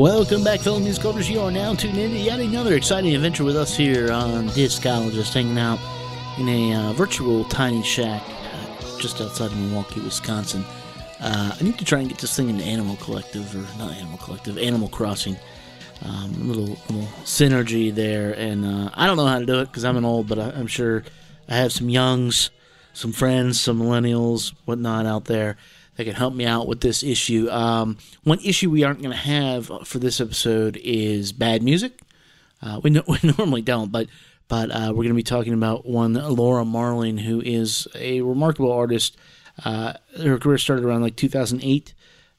Welcome back, fellow music lovers. You are now tuned in to yet another exciting adventure with us here on Discologist, hanging out in a uh, virtual tiny shack uh, just outside of Milwaukee, Wisconsin. Uh, I need to try and get this thing into Animal Collective, or not Animal Collective, Animal Crossing. Um, a little, little synergy there, and uh, I don't know how to do it because I'm an old, but I, I'm sure I have some youngs, some friends, some millennials, whatnot out there that can help me out with this issue. Um, one issue we aren't going to have for this episode is bad music. Uh, we, no, we normally don't, but but uh, we're going to be talking about one Laura Marling, who is a remarkable artist. Uh, her career started around like 2008.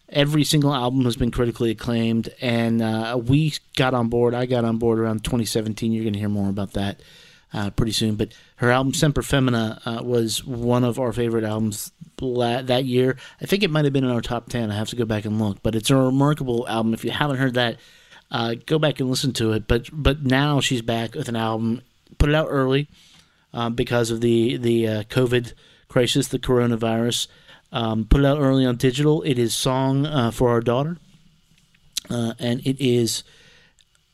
Every single album has been critically acclaimed, and uh, we got on board. I got on board around 2017. You're going to hear more about that uh, pretty soon. But her album Semper Femina uh, was one of our favorite albums la- that year. I think it might have been in our top 10. I have to go back and look. But it's a remarkable album. If you haven't heard that, uh, go back and listen to it. But but now she's back with an album. Put it out early uh, because of the the uh, COVID crisis, the coronavirus. Um, put it out early on digital. It is "Song uh, for Our Daughter," and it is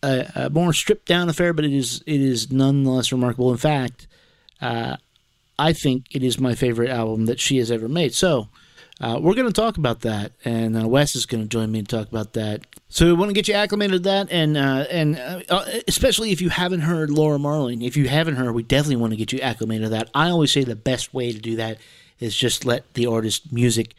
a, a more stripped down affair, but it is it is nonetheless remarkable. In fact, uh, I think it is my favorite album that she has ever made. So uh, we're going to talk about that, and uh, Wes is going to join me to talk about that. So we want to get you acclimated to that, and uh, and uh, especially if you haven't heard Laura Marling. If you haven't heard, we definitely want to get you acclimated to that. I always say the best way to do that is just let the artist music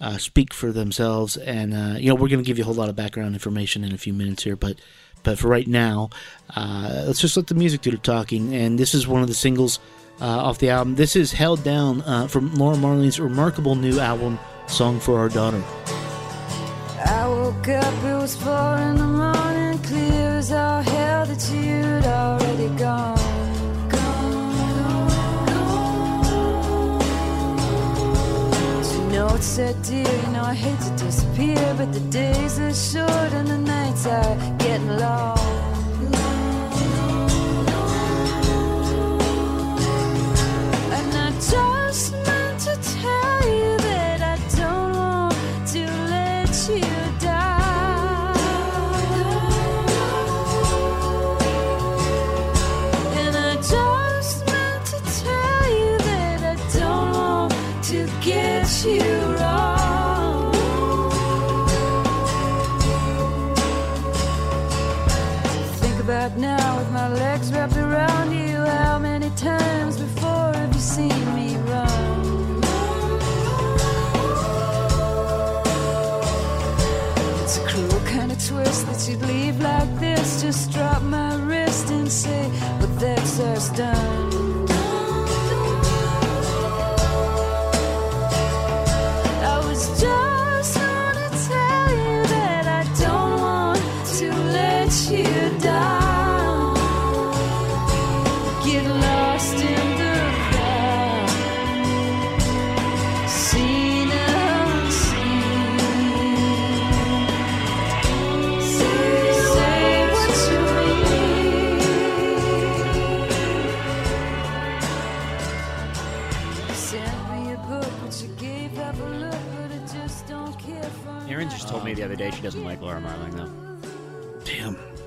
uh, speak for themselves, and uh, you know we're going to give you a whole lot of background information in a few minutes here, but but for right now, uh, let's just let the music do the talking. And this is one of the singles uh, off the album. This is held down uh, from Laura Marling's remarkable new album, "Song for Our Daughter." I woke up, it was four in the morning, clear as all hell that you'd already gone. I hate to disappear, but the days are short and the nights are getting long.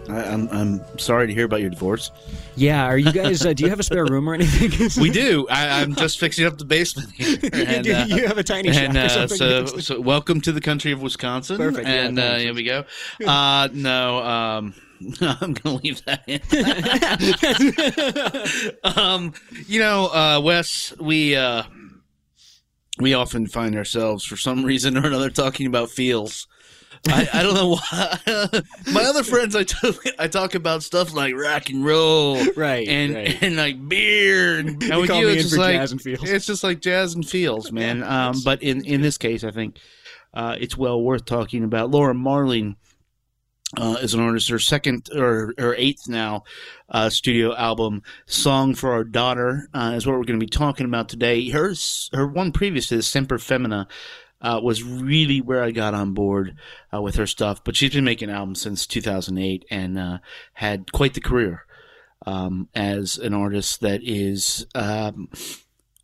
I, I'm I'm sorry to hear about your divorce. Yeah, are you guys? Uh, do you have a spare room or anything? We do. I, I'm just fixing up the basement here. And, you, uh, you have a tiny shack and or uh, something. so, so welcome to the country of Wisconsin. Perfect, yeah, And uh, here we go. Uh, no, um, I'm gonna leave that in. um, you know, uh, Wes, we uh, we often find ourselves, for some reason or another, talking about feels. I, I don't know why. My other friends, I talk, I talk about stuff like rock and roll, Right, and right. and like beer, and, and with you, it's just like jazz and feels. it's just like jazz and feels, man. Um, but in in this case, I think uh, it's well worth talking about. Laura Marling uh, is an artist. Her second or her eighth now uh, studio album, "Song for Our Daughter," uh, is what we're going to be talking about today. Her her one previous to this, "Semper Femina," uh, was really where I got on board uh, with her stuff. But she's been making albums since 2008 and uh, had quite the career um, as an artist that is um,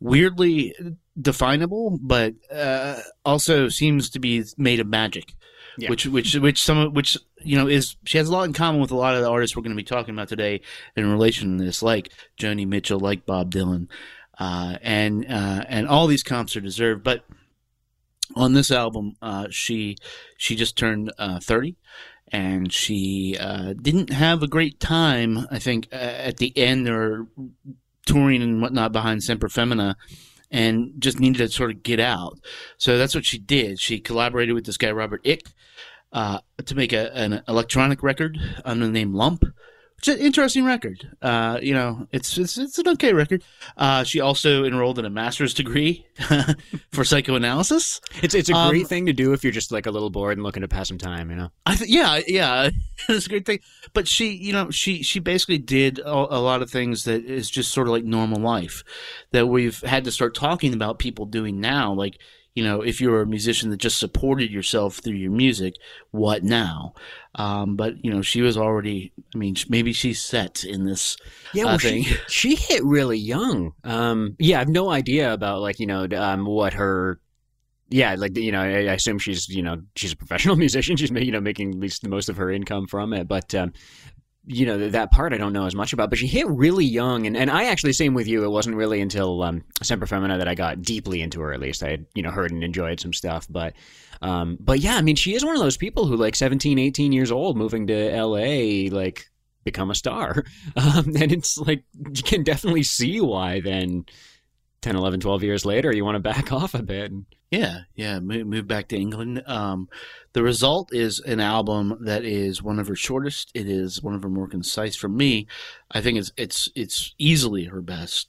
weirdly definable, but uh, also seems to be made of magic. Yeah. Which, which, which some, which you know is she has a lot in common with a lot of the artists we're going to be talking about today in relation to this, like Joni Mitchell, like Bob Dylan, uh, and uh, and all these comps are deserved. But on this album, uh, she she just turned uh, thirty, and she uh, didn't have a great time. I think at the end or touring and whatnot behind Semper Femina. And just needed to sort of get out. So that's what she did. She collaborated with this guy, Robert Ick, uh, to make a, an electronic record under the name Lump. An interesting record. Uh, you know, it's, it's it's an okay record. Uh, she also enrolled in a master's degree for psychoanalysis. It's it's a Um, great thing to do if you're just like a little bored and looking to pass some time, you know. I th- yeah, yeah, it's a great thing. But she, you know, she she basically did a, a lot of things that is just sort of like normal life that we've had to start talking about people doing now. Like, you know, if you're a musician that just supported yourself through your music, what now? Um, but you know, she was already. I mean, maybe she's set in this. Yeah, uh, well, thing. she, she hit really young. Um, yeah, I have no idea about like you know um, what her. Yeah, like you know, I, I assume she's you know she's a professional musician. She's ma- you know making at least the most of her income from it, but. You know that part I don't know as much about, but she hit really young, and, and I actually same with you. It wasn't really until um, Semper Femina that I got deeply into her. At least I had you know heard and enjoyed some stuff, but um, but yeah, I mean she is one of those people who like 17, 18 years old, moving to L.A. like become a star, um, and it's like you can definitely see why then 10, 11, 12 years later you want to back off a bit. Yeah, yeah, move, move back to England. Um, the result is an album that is one of her shortest. It is one of her more concise. For me, I think it's it's it's easily her best.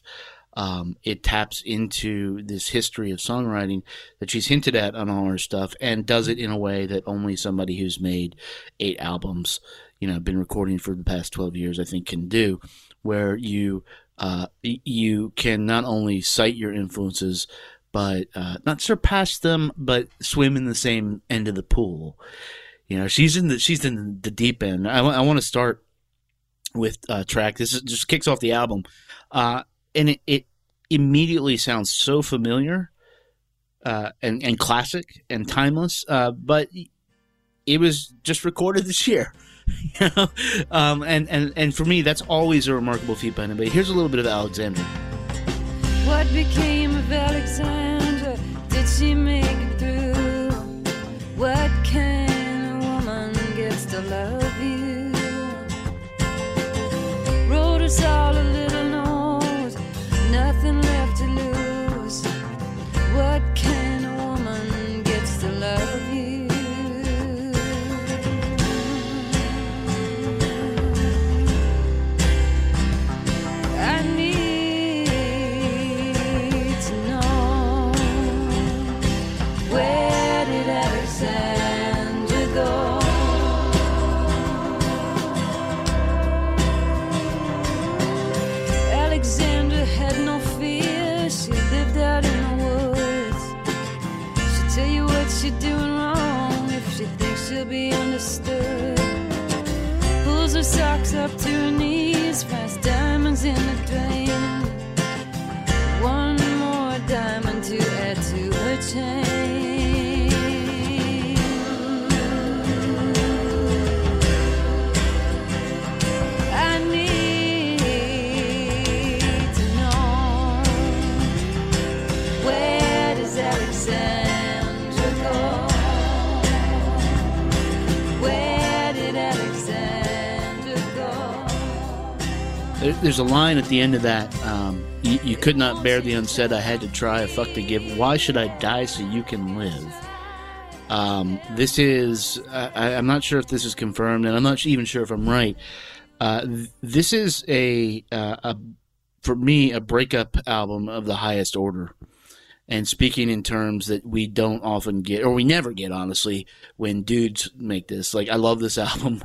Um, it taps into this history of songwriting that she's hinted at on all her stuff, and does it in a way that only somebody who's made eight albums, you know, been recording for the past twelve years, I think, can do. Where you uh, you can not only cite your influences but uh, not surpass them, but swim in the same end of the pool. You know, she's in the she's in the deep end. I, want to start with a track. This is, just kicks off the album, uh, and it, it immediately sounds so familiar, uh, and and classic and timeless. Uh, but it was just recorded this year. You know, um, and and and for me, that's always a remarkable feat by anybody. Here's a little bit of Alexandra. What became of Alexandra? What kind of woman gets to love you? Wrote us all a socks up to her knees, finds diamonds in the drain. One more diamond to add to her chain. There's a line at the end of that. Um, you, you could not bear the unsaid. I had to try. A fuck to give. Why should I die so you can live? Um, this is. I, I'm not sure if this is confirmed, and I'm not even sure if I'm right. Uh, this is a, uh, a for me a breakup album of the highest order. and speaking in terms that we don't often get, or we never get, honestly, when dudes make this. Like, I love this album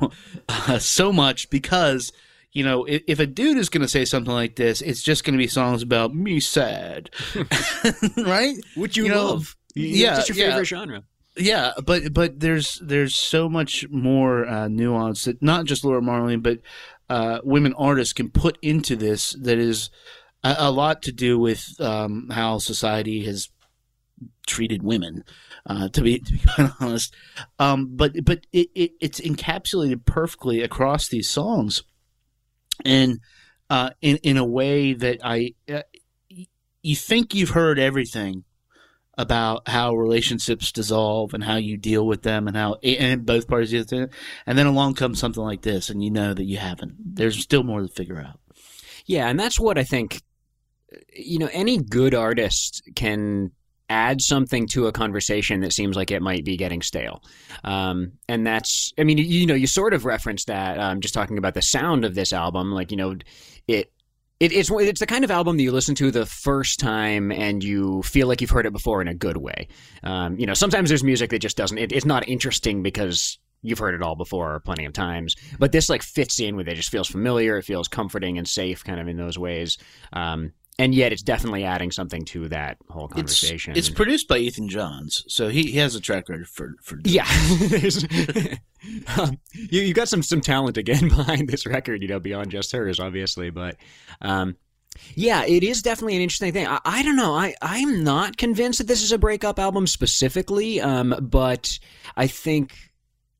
uh, so much because, you know, if, if a dude is going to say something like this, it's just going to be songs about me sad, right? Which you, You know, love. yeah, It's your yeah. favorite genre. Yeah, but but there's there's so much more uh, nuance that not just Laura Marling, but uh, women artists can put into this that is a, a lot to do with um, how society has treated women. Uh, to be to be quite honest, um, but but it, it it's encapsulated perfectly across these songs, and uh, in in a way that I uh, you think you've heard everything about how relationships dissolve and how you deal with them and how and both parties it. And then along comes something like this, and you know that you haven't. There's still more to figure out. Yeah, and that's what I think. You know, any good artist can add something to a conversation that seems like it might be getting stale. Um, and that's, I mean, you, know, you sort of referenced that um, just talking about the sound of this album. Like, you know, it. It, it's it's the kind of album that you listen to the first time and you feel like you've heard it before in a good way. Um, you know, sometimes there's music that just doesn't. It, it's not interesting because you've heard it all before plenty of times. But this like fits in with it. Just feels familiar. It feels comforting and safe, kind of in those ways. Um, and yet, it's definitely adding something to that whole conversation. it's produced by Ethan Johns, so he, he has a track record for for yeah. Um, you you got some some talent again behind this record, you know, beyond just hers, obviously, but. Um, yeah, it is definitely an interesting thing. I, I don't know. I, I'm not convinced that this is a breakup album specifically, um, but I think.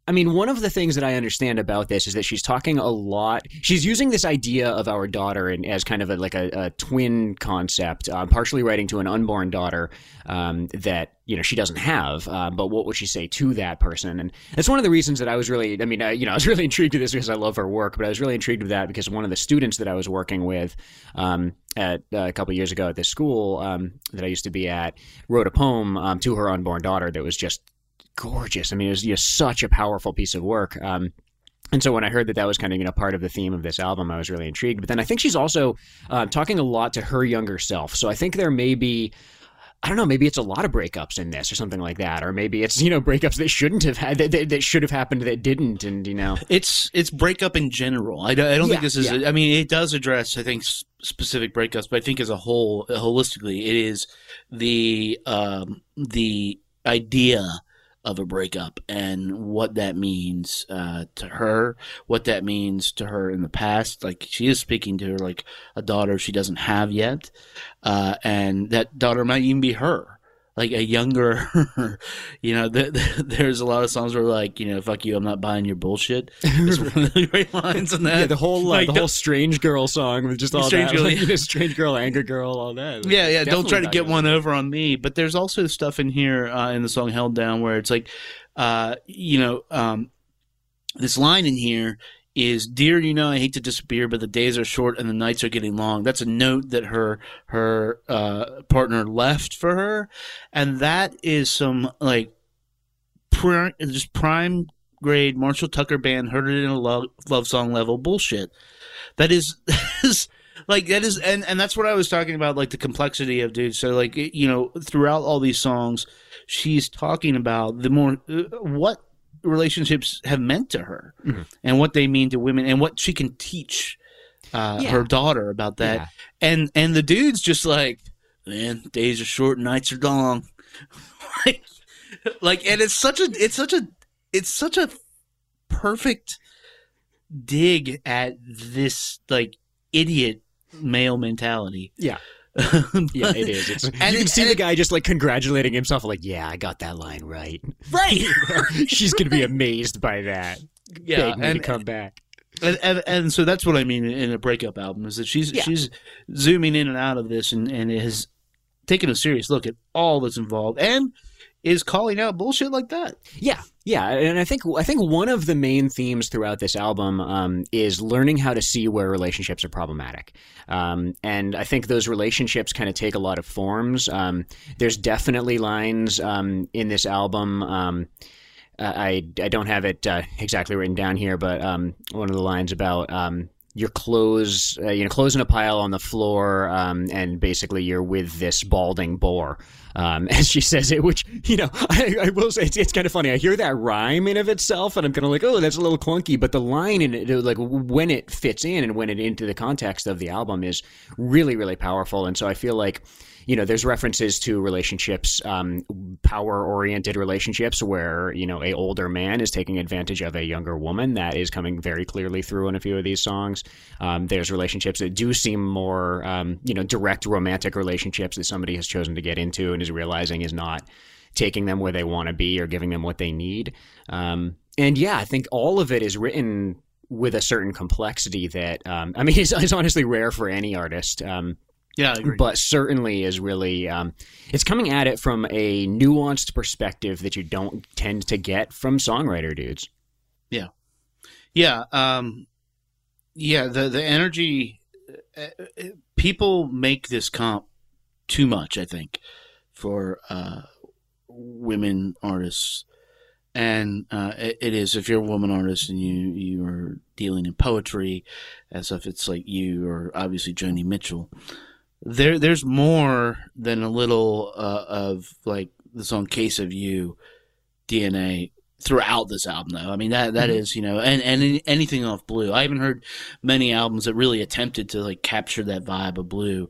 I mean, one of the things that I understand about this is that she's talking a lot. She's using this idea of our daughter and as kind of a, like a, a twin concept, uh, partially writing to an unborn daughter um, that you know she doesn't have. Uh, but what would she say to that person? And that's one of the reasons that I was really. I mean, I, you know, I was really intrigued with this because I love her work, but I was really intrigued with that because one of the students that I was working with um, at uh, a couple years ago at this school um, that I used to be at wrote a poem um, to her unborn daughter that was just gorgeous. I mean, it was just such a powerful piece of work. Um, and so when I heard that that was kind of you know part of the theme of this album, I was really intrigued. But then I think she's also uh, talking a lot to her younger self. So I think there may be. I don't know. Maybe it's a lot of breakups in this, or something like that, or maybe it's you know breakups that shouldn't have had that, that, that should have happened that didn't, and you know. It's it's breakup in general. I don't, I don't Yeah, think this is. yeah. I mean, it does address I think specific breakups, but I think as a whole, holistically, it is the um, the idea of a breakup and what that means uh, to her, what that means to her in the past. Like she is speaking to her like a daughter she doesn't have yet, uh, and that daughter might even be her. Like a younger, you know, th- th- there's a lot of songs where like, you know, fuck you, I'm not buying your bullshit. It's one of the great lines in that. Yeah, the whole uh, Like, the whole strange girl song with just all Strange that, Girl, like, yeah. you know, strange girl, anger girl, all that. yeah, yeah. Don't try to get one over on me. But there's also stuff in here uh, in the song "Held Down" where it's like, uh, you know, um, this line in here is, "Dear, you know, I hate to disappear, but the days are short and the nights are getting long." That's a note that her her uh, partner left for her, and that is some like pri- just prime grade Marshall Tucker band heard it in a love, love song level bullshit. That is, that is like that is, and and that's what I was talking about, like the complexity of dude. So like you know, throughout all these songs, she's talking about the more uh, what relationships have meant to her Mm-hmm. and what they mean to women and what she can teach uh, Yeah. her daughter about that. Yeah. And and the dude's just like, man, days are short, nights are long. like, like, and it's such a, it's such a, it's such a perfect dig at this like idiot male mentality. Yeah. Yeah, it is. It's, And you can see the it- guy just like congratulating himself, like, "Yeah, I got that line right." right? She's gonna be amazed by that. yeah, and, come back. and, and and so that's what I mean in a breakup album is that she's Yeah. she's zooming in and out of this and and has taken a serious look at all that's involved and is calling out bullshit like that. Yeah, yeah, and I think I think one of the main themes throughout this album um, is learning how to see where relationships are problematic, um, and I think those relationships kind of take a lot of forms. Um, there's definitely lines um, in this album. Um, I I don't have it uh, exactly written down here, but um, one of the lines about your clothes, uh, you know, clothes in a pile on the floor, um, and basically you're with this balding boar. Um, as she says it, which you know, I, I will say it's, it's kind of funny. I hear that rhyme in of itself, and I'm kind of like, oh, that's a little clunky. But the line in it, like when it fits in and when it into the context of the album, is really, really powerful. And so I feel like you know, there's references to relationships, um, power oriented relationships where, you know, a older man is taking advantage of a younger woman. That is coming very clearly through in a few of these songs. Um, there's relationships that do seem more, um, you know, direct romantic relationships that somebody has chosen to get into and is realizing is not taking them where they want to be or giving them what they need. Um, and yeah, I think all of it is written with a certain complexity that, um, I mean, it's honestly rare for any artist. Um, Yeah, but certainly is really um, it's coming at it from a nuanced perspective that you don't tend to get from songwriter dudes. Yeah, yeah, um, yeah. The the energy, uh, uh, people make this comp too much. I think for uh, women artists, and uh, it, it is if you're a woman artist and you you are dealing in poetry, as if it's like you or obviously Joni Mitchell. There, there's more than a little uh, of like the song "Case of You" DNA throughout this album though. I mean that that is, you know, and and anything off Blue. I haven't heard many albums that really attempted to like capture that vibe of Blue.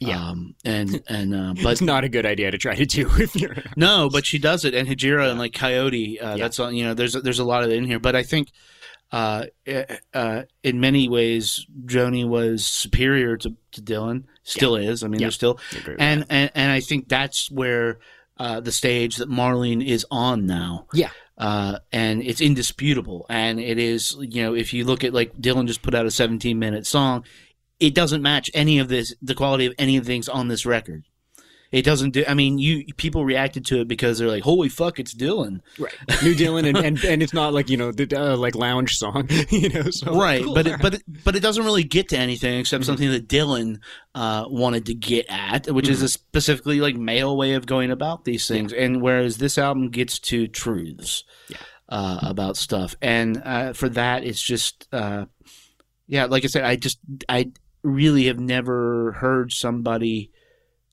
Yeah. Um and and uh but It's not a good idea to try to do if you're no, but she does it and Hejira and like Coyote, uh, Yeah. that's on, you know, there's there's a lot of it in here, but I think uh, uh, in many ways, Joni was superior to, to Dylan. Still is. I mean, Yeah. there's still, I agree with and, and and I think that's where uh, the stage that Marling is on now. Yeah. Uh, and it's indisputable. And it is, you know, if you look at like Dylan just put out a 17 minute song, it doesn't match any of this, the quality of any of the things on this record. It doesn't do. I mean, you people reacted to it because they're like, "Holy fuck, it's Dylan!" right. New Dylan and, and and it's not like you know the uh, like lounge song, you know. So right cool, but it, but it, but it doesn't really get to anything except something that Dylan uh, wanted to get at, which is a specifically like male way of going about these things. And whereas this album gets to truths Yeah. uh, about stuff, and uh, for that, it's just uh, yeah, like I said, I just I really have never heard somebody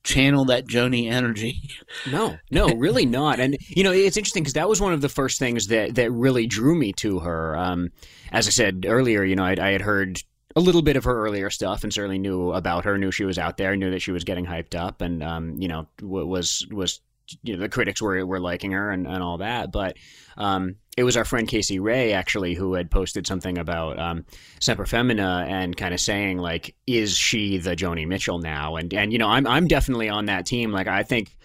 channel that Joni energy. No, no, really not. And you know, it's interesting because that was one of the first things that that really drew me to her. Um, as I said earlier, you know, I, I had heard a little bit of her earlier stuff and certainly knew about her, knew she was out there, knew that she was getting hyped up, and um, you know, was was you know the critics were were liking her and, and all that, but um, it was our friend Casey Ray actually who had posted something about um, Semper Femina and kind of saying like, is she the Joni Mitchell now? And and you know, I'm I'm definitely on that team. Like I think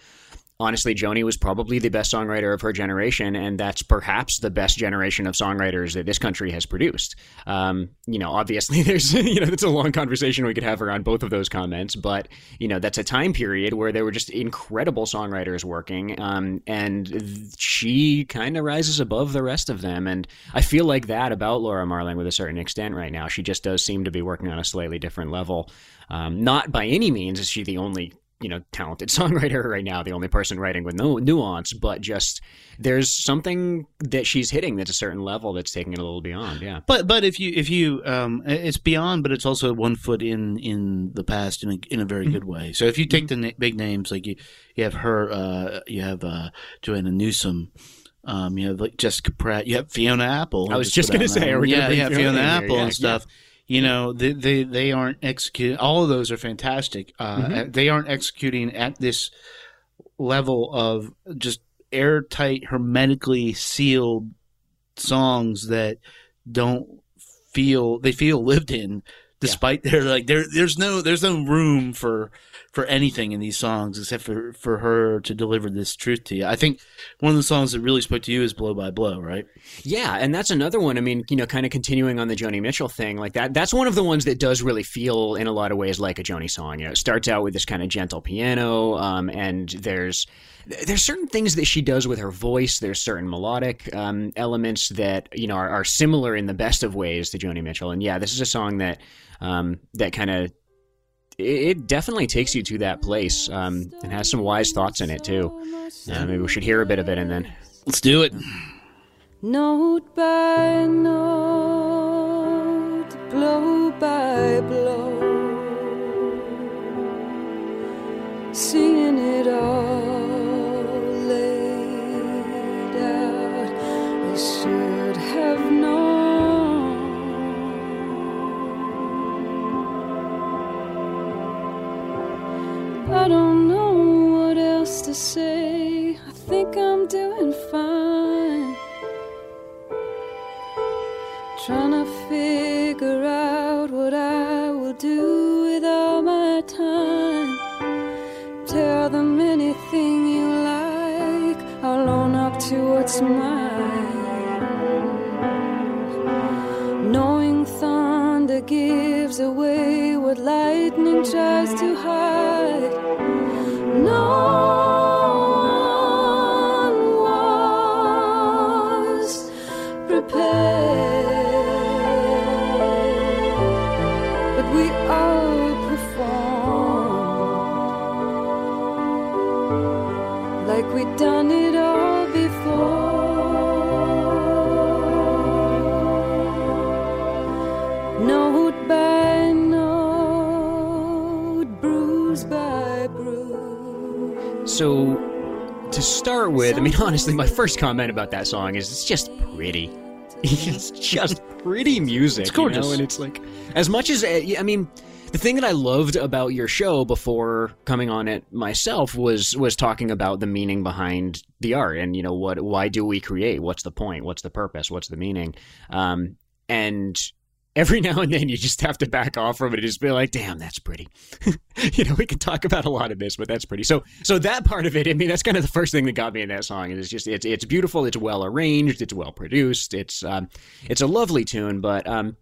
honestly, Joni was probably the best songwriter of her generation, and that's perhaps the best generation of songwriters that this country has produced. Um, you know, obviously, there's you know, that's a long conversation we could have around both of those comments, but you know, that's a time period where there were just incredible songwriters working, um, and she kind of rises above the rest of them. And I feel like that about Laura Marling with a certain extent right now. She just does seem to be working on a slightly different level. Um, not by any means is she the only you know talented songwriter right now the only person writing with no nuance but just there's something that she's hitting that's a certain level that's taking it a little beyond yeah But but if you if you um it's beyond, but it's also one foot in in the past in a in a very good way. So if you take the na- big names like you you have her, uh, you have uh, Joanna Newsom. Um, you have like Jessica Pratt. You have Fiona Apple. I was who just gonna say, are we album. gonna yeah, yeah, Fiona Fiona? Apple Yeah, and stuff. You know, they, they they aren't executing. All of those are fantastic. Uh, Mm-hmm. They aren't executing at this level of just airtight, hermetically sealed songs that don't feel they feel lived in despite their like there there's no there's no room for for anything in these songs except for for her to deliver this truth to you. I think one of the songs that really spoke to you is Blow by Blow, right? Yeah, and that's another one. I mean, you know, kind of continuing on the Joni Mitchell thing, like that. That's one of the ones that does really feel, in a lot of ways, like a Joni song. You know, it starts out with this kind of gentle piano, um, and there's there's certain things that she does with her voice. There's certain melodic um, elements that you know are, are similar in the best of ways to Joni Mitchell. And yeah, this is a song that um, that kind of it definitely takes you to that place um, and has some wise thoughts in it too. Uh, maybe we should hear a bit of it and then. Let's do it. Note by note, say, I think I'm doing fine. Trying to figure out what I will do with all my time. Tell them anything you like, I'll own up to what's mine. Knowing thunder gives away what lightning tries to hide. Like we'd done it all before. Note by note, bruise by bruise. So, to start with, I mean, honestly, my first comment about that song is it's just pretty. it's just pretty music. It's gorgeous. You know? And it's like, as much as, uh, I mean, the thing that I loved about your show before coming on it myself was was talking about the meaning behind the art and you know what why do we create? What's the point? What's the purpose? What's the meaning? Um, and every now and then you just have to back off from it and just be like damn that's pretty. You know we can talk about a lot of this but that's pretty. So so that part of it i mean that's kind of the first thing that got me in that song and it's just it's it's beautiful it's well arranged it's well produced it's um it's a lovely tune but um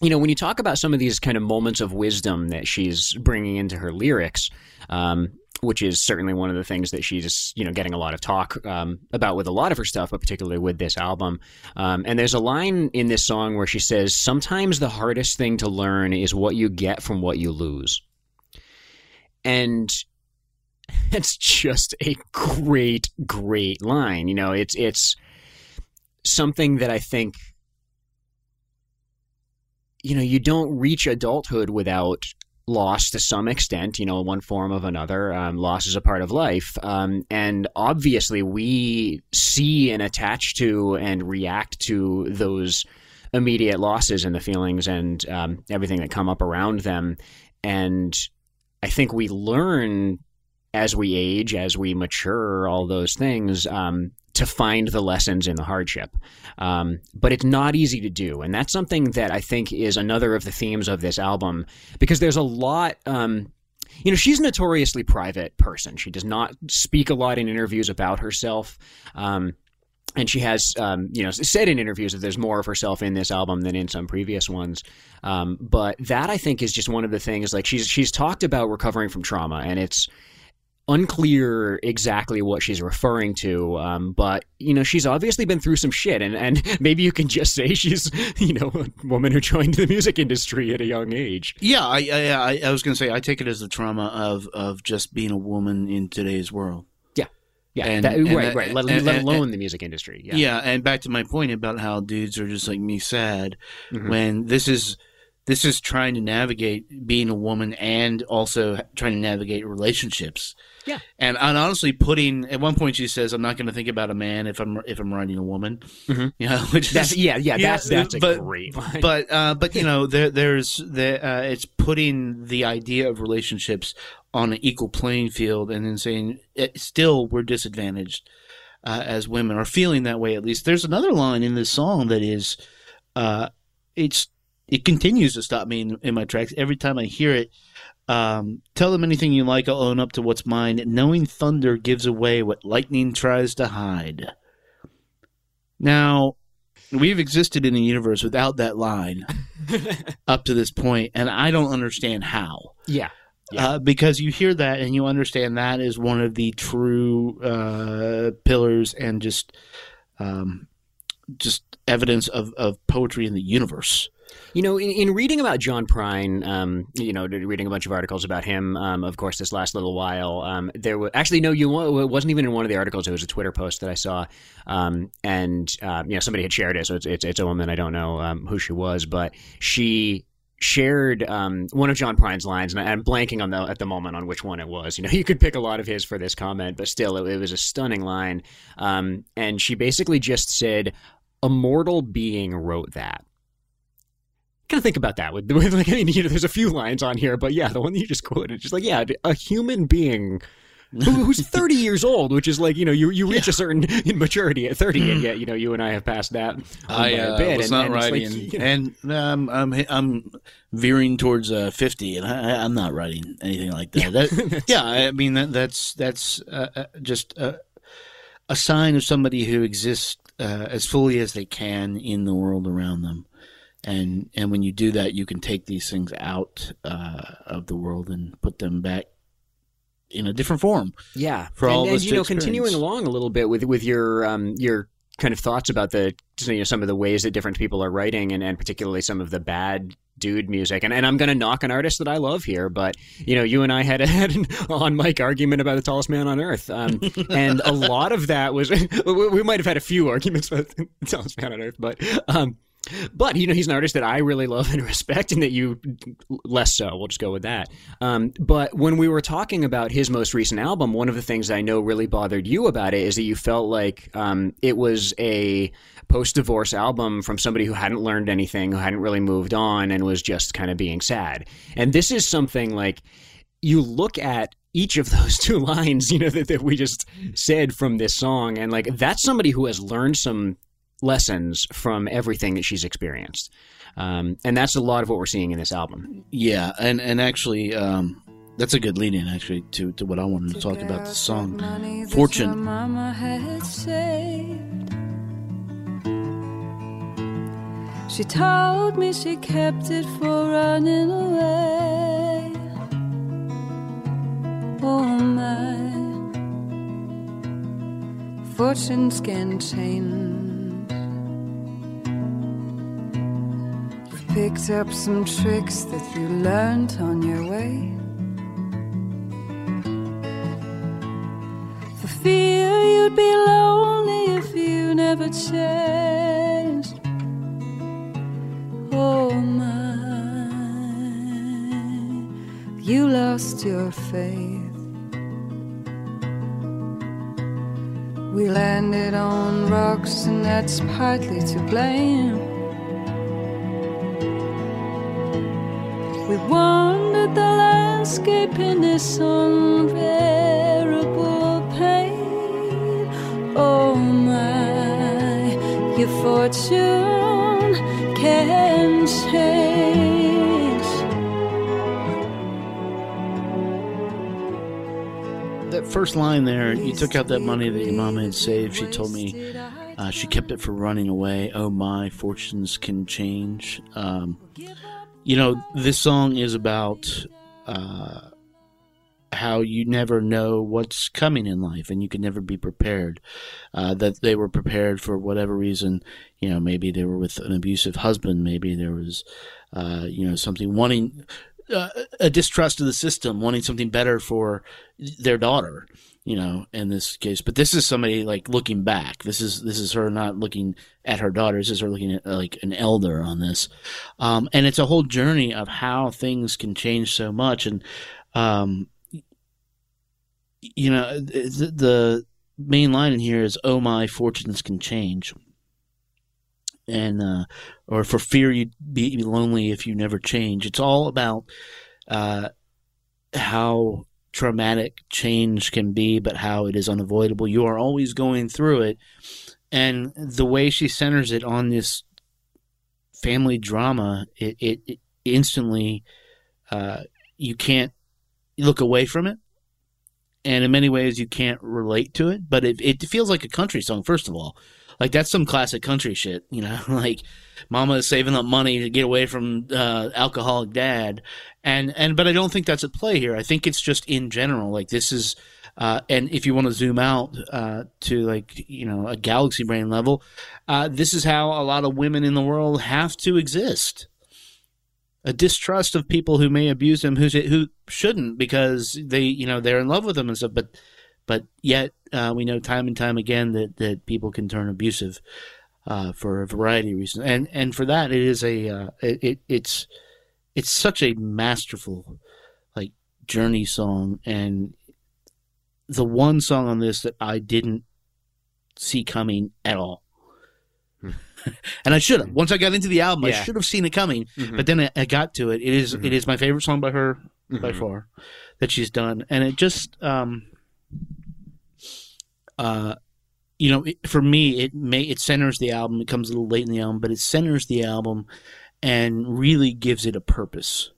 you know, when you talk about some of these kind of moments of wisdom that she's bringing into her lyrics, um, which is certainly one of the things that she's, you know, getting a lot of talk um, about with a lot of her stuff, but particularly with this album. Um, and there's a line in this song where she says, Sometimes the hardest thing to learn is what you get from what you lose. And it's just a great, great line. You know, it's, it's something that I think you know, you don't reach adulthood without loss to some extent, you know, one form of another. Um, loss is a part of life. Um, and obviously, we see and attach to and react to those immediate losses and the feelings and um, everything that come up around them. And I think we learn as we age, as we mature, all those things, um, to find the lessons in the hardship. Um, but it's not easy to do. And that's something that I think is another of the themes of this album because there's a lot. Um, you know, she's a notoriously private person. She does not speak a lot in interviews about herself. Um, and she has, um, you know, said in interviews that there's more of herself in this album than in some previous ones. Um, but that I think is just one of the things. Like she's she's talked about recovering from trauma, and it's unclear exactly what she's referring to, um, but you know she's obviously been through some shit, and, and maybe you can just say she's you know a woman who joined the music industry at a young age. Yeah, I, I, I, I was going to say I take it as the trauma of of just being a woman in today's world. Yeah, yeah, And- that- and right, that- right. Let, and- let alone the music industry. Yeah, Yeah. and back to my point about how dudes are just like me sad Mhm. when this is this is trying to navigate being a woman and also trying to navigate relationships. Yeah. And, and honestly putting at one point she says I'm not going to think about a man if I'm if I'm writing a woman. Mhm. You know, which That's, is yeah, yeah, Yeah, That's that's a but- great line. but uh, but you know there there's the uh, it's putting the idea of relationships on an equal playing field and then saying it, still we're disadvantaged uh, as women or feeling that way at least there's another line in this song that is uh, it's it continues to stop me in, in my tracks every time I hear it um, tell them anything you like I'll own up to what's mine knowing thunder gives away what lightning tries to hide now we've existed in a universe without that line up to this point, and I don't understand how. yeah, Yeah. Uh, because you hear that and you understand that is one of the true uh, pillars and just um, just evidence of, of poetry in the universe. You know, in, in reading about John Prine, um, you know, reading a bunch of articles about him, um, of course, this last little while, um, there was actually no, you it wasn't even in one of the articles. It was a Twitter post that I saw, um, and uh, you know, somebody had shared it. So it's it's, it's a woman. I don't know um, who she was, but she shared um, one of John Prine's lines, and I'm blanking on the at the moment on which one it was. You know, you could pick a lot of his for this comment, but still, it, it was a stunning line. Um, and she basically just said, "A mortal being wrote that." Kind of think about that. With, with like, I mean, you know, there's a few lines on here, but yeah, the one that you just quoted, just like, yeah, a human being who, who's 30 years old, which is like you know you you reach a certain maturity at 30, and yet you know you and I have passed that. I uh, bit, was and- not and it's like, writing, you know, and um, I'm I'm veering towards uh, fifty, and I, I'm not writing anything like that. that yeah, I mean that, that's that's uh, uh, just a, a sign of somebody who exists uh, as fully as they can in the world around them, and and when you do that, you can take these things out uh, of the world and put them back in a different form. Yeah, for and, all and us you know, continuing along a little bit with with your um your kind of thoughts about the you know some of the ways that different people are writing, and, and particularly some of the bad dude music. And, and I'm going to knock an artist that I love here, but you know, you and I had, a, had an on mic argument about the tallest man on earth, um, and a lot of that was we, we might have had a few arguments about the tallest man on earth, but. Um, but you know he's an artist that I really love and respect, and that you less so. We'll just go with that. Um, but when we were talking about his most recent album, one of the things I know really bothered you about it is that you felt like um, it was a post-divorce album from somebody who hadn't learned anything, who hadn't really moved on, and was just kind of being sad. And this is something like you look at each of those two lines, you know, that, that we just said from this song, and like that's somebody who has learned some lessons from everything that she's experienced. Um, and that's a lot of what we're seeing in this album. Yeah, and and actually, um, that's a good lead-in actually to to what I wanted to talk about the song "Fortune." Mama had saved. She told me she kept it for running away. Oh my, fortunes can change. Picked up some tricks that you learned on your way. For fear you'd be lonely if you never changed. Oh my, you lost your faith. We landed on rocks, and that's partly to blame. We wandered the landscape in this unbearable pain. Oh my, your fortune can change. That first line there, you took out that money that your mama had saved. She told me uh, she kept it for running away. Oh my, fortunes can change. Um, you know, this song is about uh, how you never know what's coming in life and you can never be prepared. Uh, that they were prepared for whatever reason. You know, maybe they were with an abusive husband. Maybe there was, uh, you know, something wanting uh, a distrust of the system, wanting something better for their daughter. You know, in this case, but this is somebody like looking back. This is this is her not looking at her daughter. This is her looking at like an elder on this, um, and it's a whole journey of how things can change so much. And um, you know, the, the main line in here is, "Oh my, fortunes can change." and uh, or for fear you'd be lonely if you never change. It's all about uh, how traumatic change can be, but how it is unavoidable. You are always going through it, and the way she centers it on this family drama, it, it, it instantly uh, you can't look away from it. And in many ways, you can't relate to it, but it, it feels like a country song, first of all like that's some classic country shit, you know. like mama is saving up money to get away from uh, alcoholic dad, and and but I don't think that's at play here. I think it's just in general. Like this is, uh, and if you want to zoom out uh, to like you know a galaxy brain level, uh, this is how a lot of women in the world have to exist. A distrust of people who may abuse them, who who shouldn't, because they you know they're in love with them and stuff, but but yet uh, we know time and time again that, that people can turn abusive uh, for a variety of reasons, and and for that it is a uh, it, it it's it's such a masterful like journey song, and the one song on this that I didn't see coming at all. and I should have. Once I got into the album, I should have seen it coming. Mhm. But then I, I got to it. It is- Mhm. it is my favorite song by her by Mhm. far that she's done, and it just um, uh, you know, it, for me, it may it centers the album. It comes a little late in the album, but it centers the album and really gives it a purpose.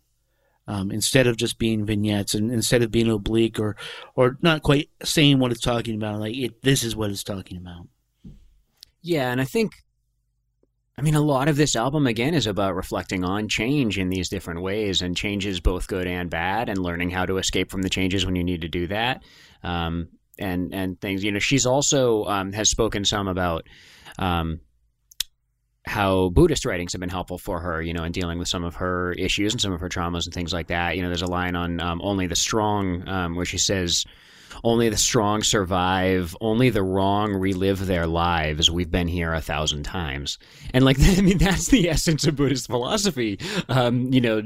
Um, instead of just being vignettes and instead of being oblique or or not quite saying what it's talking about, like it, this is what it's talking about. Yeah, and I think, I mean, a lot of this album again is about reflecting on change in these different ways, and changes both good and bad, and learning how to escape from the changes when you need to do that, um, and and things. You know, she's also um, has spoken some about. Um, how Buddhist writings have been helpful for her, you know, in dealing with some of her issues and some of her traumas and things like that. You know, there's a line on um, "Only the Strong" um, where she says, only the strong survive. Only the wrong relive their lives. We've been here a thousand times, and like I mean, that's the essence of Buddhist philosophy. Um, you know,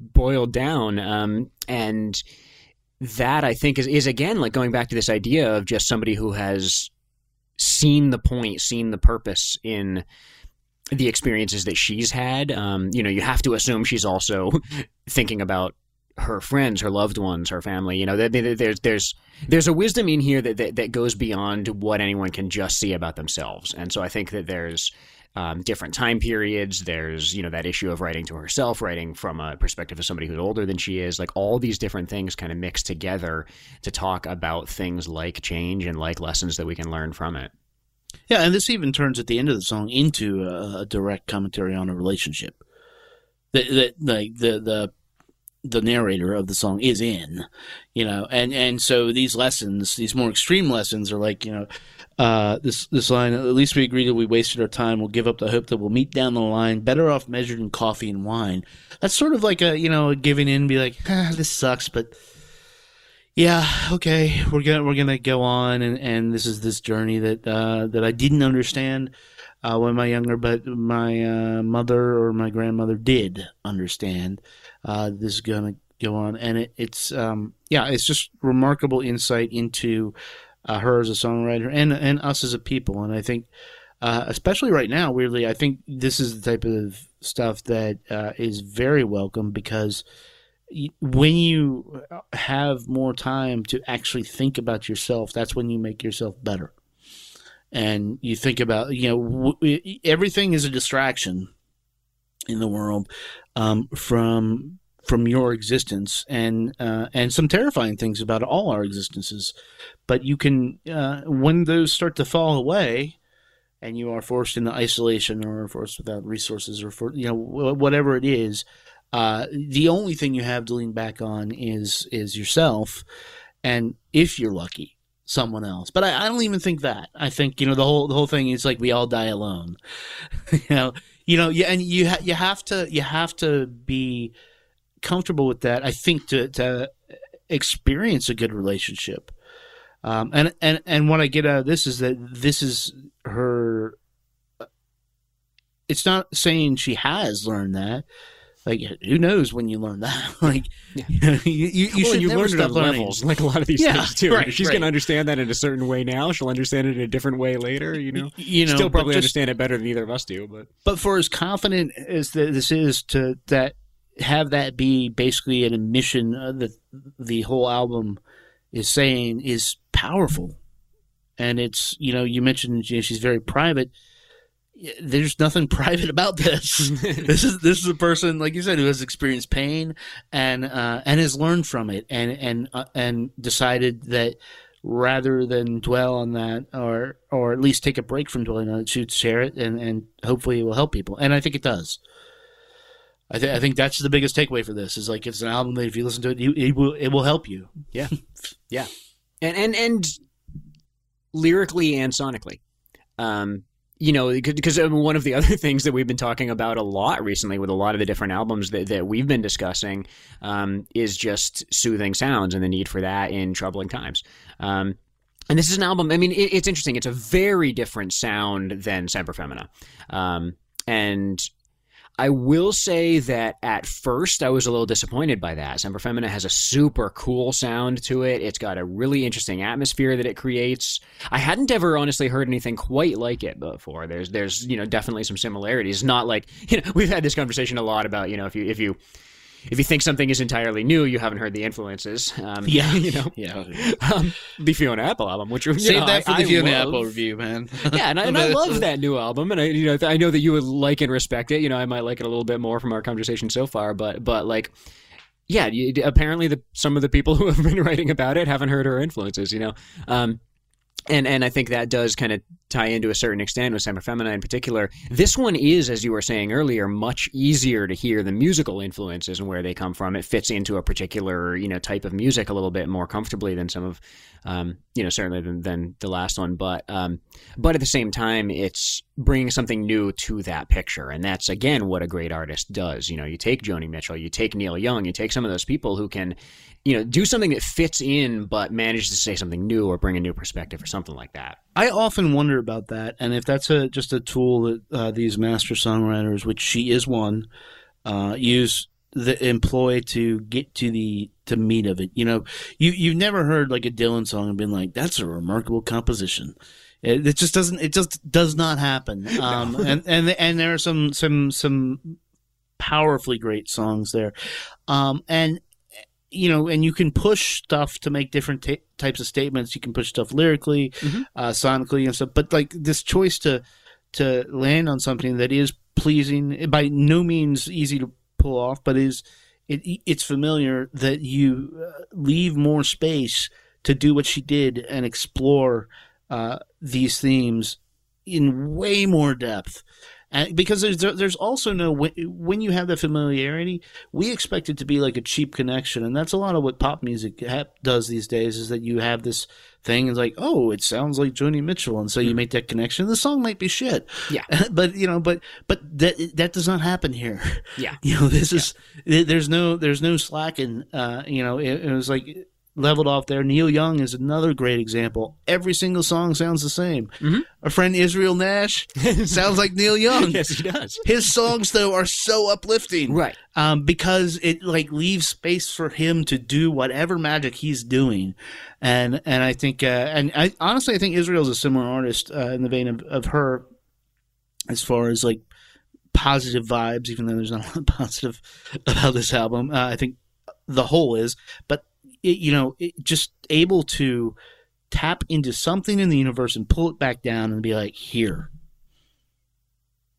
boiled down, um, and that I think is is again like going back to this idea of just somebody who has seen the point, seen the purpose in the experiences that she's had. Um, you know, you have to assume she's also thinking about her friends, her loved ones, her family. You know, there's there's there's a wisdom in here that, that that goes beyond what anyone can just see about themselves. And so I think that there's um, different time periods. There's you know that issue of writing to herself, writing from a perspective of somebody who's older than she is. Like all these different things kind of mix together to talk about things like change and like lessons that we can learn from it. Yeah, and this even turns at the end of the song into a, a direct commentary on a relationship. That that like the the the narrator of the song is in, you know, and and so these lessons, these more extreme lessons, are like you know, uh, this this line. At least we agree that we wasted our time. We'll give up the hope that we'll meet down the line. Better off measured in coffee and wine. That's sort of like a you know giving in, be like, ah, this sucks, but yeah, okay, we're gonna we're gonna go on, and, and this is this journey that uh, that I didn't understand uh, when was younger, but my uh, mother or my grandmother did understand. Uh, this is gonna go on, and it, it's um, yeah, it's just remarkable insight into uh, her as a songwriter and and us as a people, and I think. Uh, especially right now, weirdly, I think this is the type of stuff that is very welcome because when you have more time to actually think about yourself, that's when you make yourself better. And you think about, you know, w- everything is a distraction in the world um, from from your existence, and uh, and some terrifying things about all our existences. But you can, uh, when those start to fall away, and you are forced into isolation or forced without resources or for you know whatever it is uh, the only thing you have to lean back on is is yourself, and if you're lucky, someone else. But I, I don't even think that. I think you know the whole the whole thing is like we all die alone. you know, you know, yeah, and you ha- you have to you have to be comfortable with that. I think to to experience a good relationship. Um, and and and what I get out of this is that this is her. It's not saying she has learned that like who knows when you learn that like yeah. you, know, you, you, you well, should you learn it stop on learning. levels like a lot of these Yeah, things too right, she's right. going to understand that in a certain way now she'll understand it in a different way later you know you know still probably just- understand it better than either of us do but but for as confident as that this is to that have that be basically an admission uh, that the whole album is saying is powerful. And it's you know you mentioned you know, she's very private. There's nothing private about this. This is this is a person like you said who has experienced pain and uh, and has learned from it and and uh, and decided that rather than dwell on that or or at least take a break from dwelling on it she'd share it and and hopefully it will help people. And i think it does I, th- I think that's the biggest takeaway for this is like it's an album that if you listen to it you, it will it will help you. Yeah. Yeah. And and and lyrically and sonically. Um you know because one of the other things that we've been talking about a lot recently with a lot of the different albums that, that we've been discussing um, is just soothing sounds and the need for that in troubling times. Um, and this is an album i mean it, it's interesting. It's a very different sound than semper femina. Um, and I will say that at first I was a little disappointed by that. Semper Femina has a super cool sound to it. It's got a really interesting atmosphere that it creates. I hadn't ever honestly heard anything quite like it before. There's there's you know definitely some similarities. Not like you know we've had this conversation a lot about you know if you if you if you think something is entirely new, you haven't heard the influences. Um, Yeah, you know, yeah. um, the Fiona Apple album, which you Save know, that for I- the I Fiona love. Apple review, man. Yeah, and I, and I love that new album, and I you know I know that you would like and respect it. You know, I might like it a little bit more from our conversation so far, but but like. Yeah, you, apparently the some of the people who have been writing about it haven't heard her influences, you know. Um, and and I think that does kind of tie into a certain extent with Semper Femina in particular. This one is, as you were saying earlier, much easier to hear the musical influences and where they come from. It fits into a particular you know type of music a little bit more comfortably than some of um, you know certainly than, than the last one. But um, but at the same time, it's bringing something new to that picture, and that's again what a great artist does. You know, you take Joni Mitchell, you take Neil Young, you take some of those people who can you know do something that fits in but manages to say something new or bring a new perspective or something like that. I often wonder about that, and if that's a just a tool that uh, these master songwriters, which she is one, uh, use the employ to get to the to meat of it. You know, you you've never heard like a Dylan song and been like, "That's a remarkable composition." It, it just doesn't. It just does not happen. Um, and and and there are some some some powerfully great songs there, um, and you know, and you can push stuff to make different ta types of statements. You can push stuff lyrically, uh, sonically, and stuff. But like this choice to to land on something that is pleasing, by no means easy to pull off, but is it it's familiar that you uh, leave more space to do what she did and explore uh, these themes in way more depth. And because there's there's also no when, when you have that familiarity, we expect it to be like a cheap connection, and that's a lot of what pop music ha- does these days. Is that you have this thing, and like, oh, it sounds like Joni Mitchell, and so you make that connection. The song might be shit, Yeah. but you know, but but that that does not happen here. Yeah. you know, this is there's no there's no slacking. Uh, you know, it, it was like leveled off there. Neil Young is another great example. Every single song sounds the same. Our friend Israel Nash sounds like Neil Young. yes, he does. His songs though are so uplifting, Right. Um, because it like leaves space for him to do whatever magic he's doing, and and I think uh, and I honestly I think Israel's a similar artist uh, in the vein of, of her, as far as like positive vibes, even though there's not a lot positive about this album. Uh, I think the whole is, but it, you know, just able to tap into something in the universe and pull it back down and be like, here.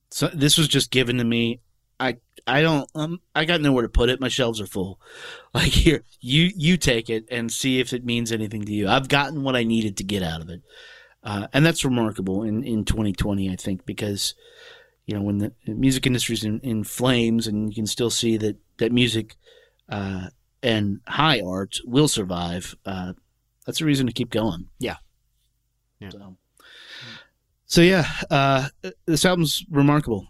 So this was just given to me. I I don't um I got nowhere to put it. My shelves are full. Like here, you you take it and see if it means anything to you. I've gotten what I needed to get out of it, uh, and that's remarkable in in 2020. I think because you know when the music industry's in, in flames and you can still see that that music uh, and high art will survive. Uh, that's a reason to keep going. Yeah. Yeah. So, so yeah, uh, this album's remarkable.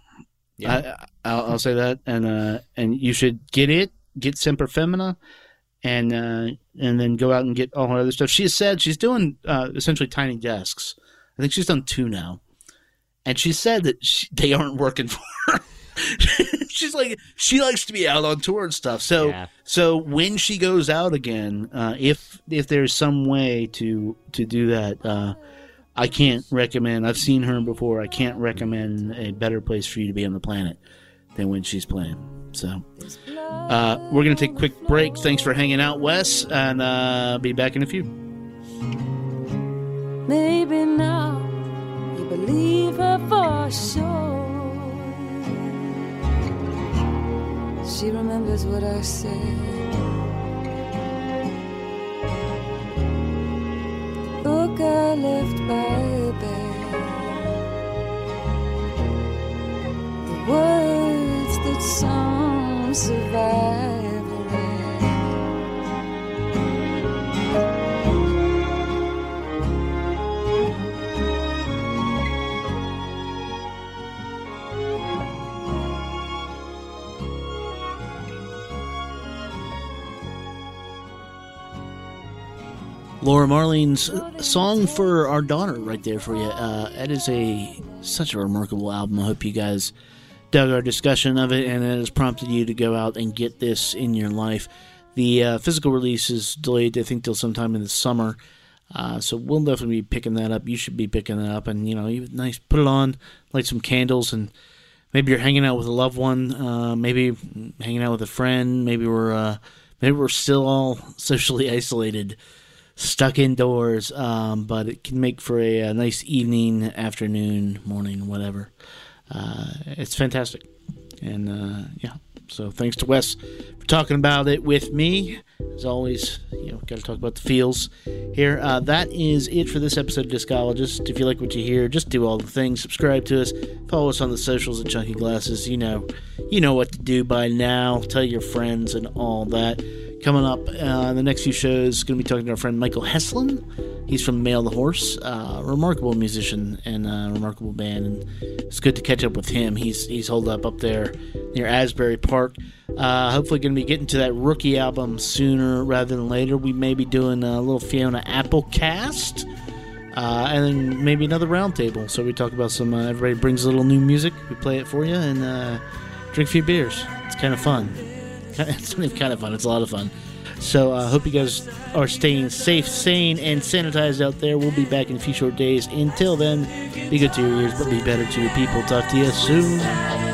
Yeah. I, I'll, I'll say that, and uh, and you should get it, get Semper Femina, and uh, and then go out and get all her other stuff. She has said she's doing uh, essentially tiny desks. I think she's done two now, and she said that she, they aren't working for. she's like she likes to be out on tour and stuff. So Yeah. so when she goes out again, uh, if if there's some way to to do that. Uh, I can't recommend. I've seen her before. I can't recommend a better place for you to be on the planet than when she's playing. So, uh, we're gonna take a quick break. Thanks for hanging out, Wes, and uh, be back in a few. Maybe now you believe her for sure. She remembers what I said. Book I left by the bed. The words that some survivor Marling's song for our daughter, right there for you. Uh, that is a such a remarkable album. I hope you guys dug our discussion of it, and it has prompted you to go out and get this in your life. The uh, physical release is delayed, I think, till sometime in the summer. Uh, so we'll definitely be picking that up. You should be picking that up, and you know, you nice put it on, light some candles, and maybe you're hanging out with a loved one, uh, maybe hanging out with a friend, maybe we're uh, maybe we're still all socially isolated, stuck indoors. Um, but it can make for a, a nice evening, afternoon, morning, whatever. Uh, it's fantastic, and uh, yeah. So thanks to Wes for talking about it with me. As always, you know, got to talk about the feels here. Uh, that is it for this episode of Discologist. If you like what you hear, just do all the things. Subscribe to us. Follow us on the socials at Chunky Glasses. You know, you know what to do by now. Tell your friends and all that. Coming up uh, in the next few shows, going to be talking to our friend Michael Heslin. He's from Mail the Horse, uh, remarkable musician and uh, remarkable band, and it's good to catch up with him. He's he's holed up up there near Asbury Park. Uh, hopefully, going to be getting to that rookie album sooner rather than later. We may be doing a little Fiona Apple cast. Uh, and then maybe another roundtable. So we talk about some. Uh, everybody brings a little new music. We play it for you and uh, drink a few beers. It's kind of fun. It's kind of fun. It's a lot of fun. So I uh, hope you guys are staying safe, sane, and sanitized out there. We'll be back in a few short days. Until then, be good to your ears, but be better to your people. Talk to you soon.